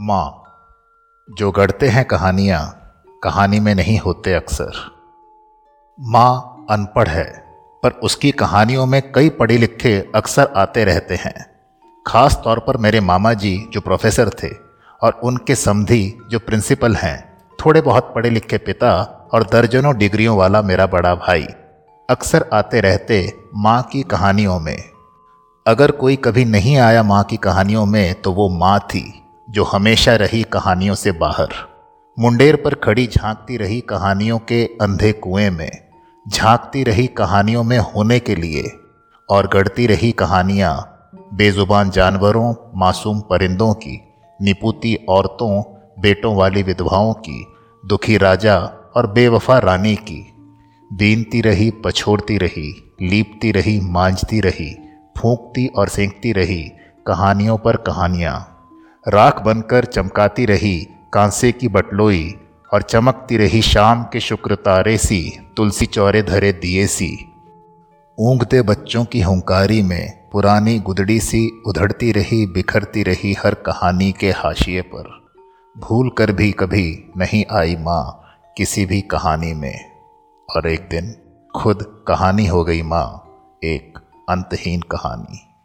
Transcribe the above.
माँ, जो गढ़ते हैं कहानियाँ, कहानी में नहीं होते अक्सर। माँ अनपढ़ है, पर उसकी कहानियों में कई पढ़े लिखे अक्सर आते रहते हैं। खास तौर पर मेरे मामा जी जो प्रोफेसर थे, और उनके समधी, जो प्रिंसिपल हैं, थोड़े बहुत पढ़े लिखे पिता और दर्जनों डिग्रियों वाला मेरा बड़ा भाई, अक्सर आते रहते माँ की कहानियों में। अगर कोई कभी नहीं आया माँ की कहानियों में तो वो माँ थी। जो हमेशा रही कहानियों से बाहर। मुंडेर पर खड़ी झांकती रही कहानियों के अंधे कुएँ में, झांकती रही कहानियों में होने के लिए, और गढ़ती रही कहानियाँ बेजुबान जानवरों, मासूम परिंदों की, निपुती औरतों, बेटों वाली विधवाओं की, दुखी राजा और बेवफा रानी की। बीनती रही, पछोड़ती रही, लीपती रही, मांझती रही, फूंकती और सेंकती रही कहानियों पर कहानियाँ। राख बनकर चमकाती रही, कांसे की बटलोई, और चमकती रही शाम के शुक्र तारे सी, तुलसी चौरे धरे दिए सी। ऊँगते बच्चों की हुंकारी में पुरानी गुदड़ी सी उधड़ती रही, बिखरती रही हर कहानी के हाशिए पर। भूल कर भी कभी नहीं आई माँ किसी भी कहानी में। और एक दिन खुद कहानी हो गई माँ, एक अंतहीन कहानी।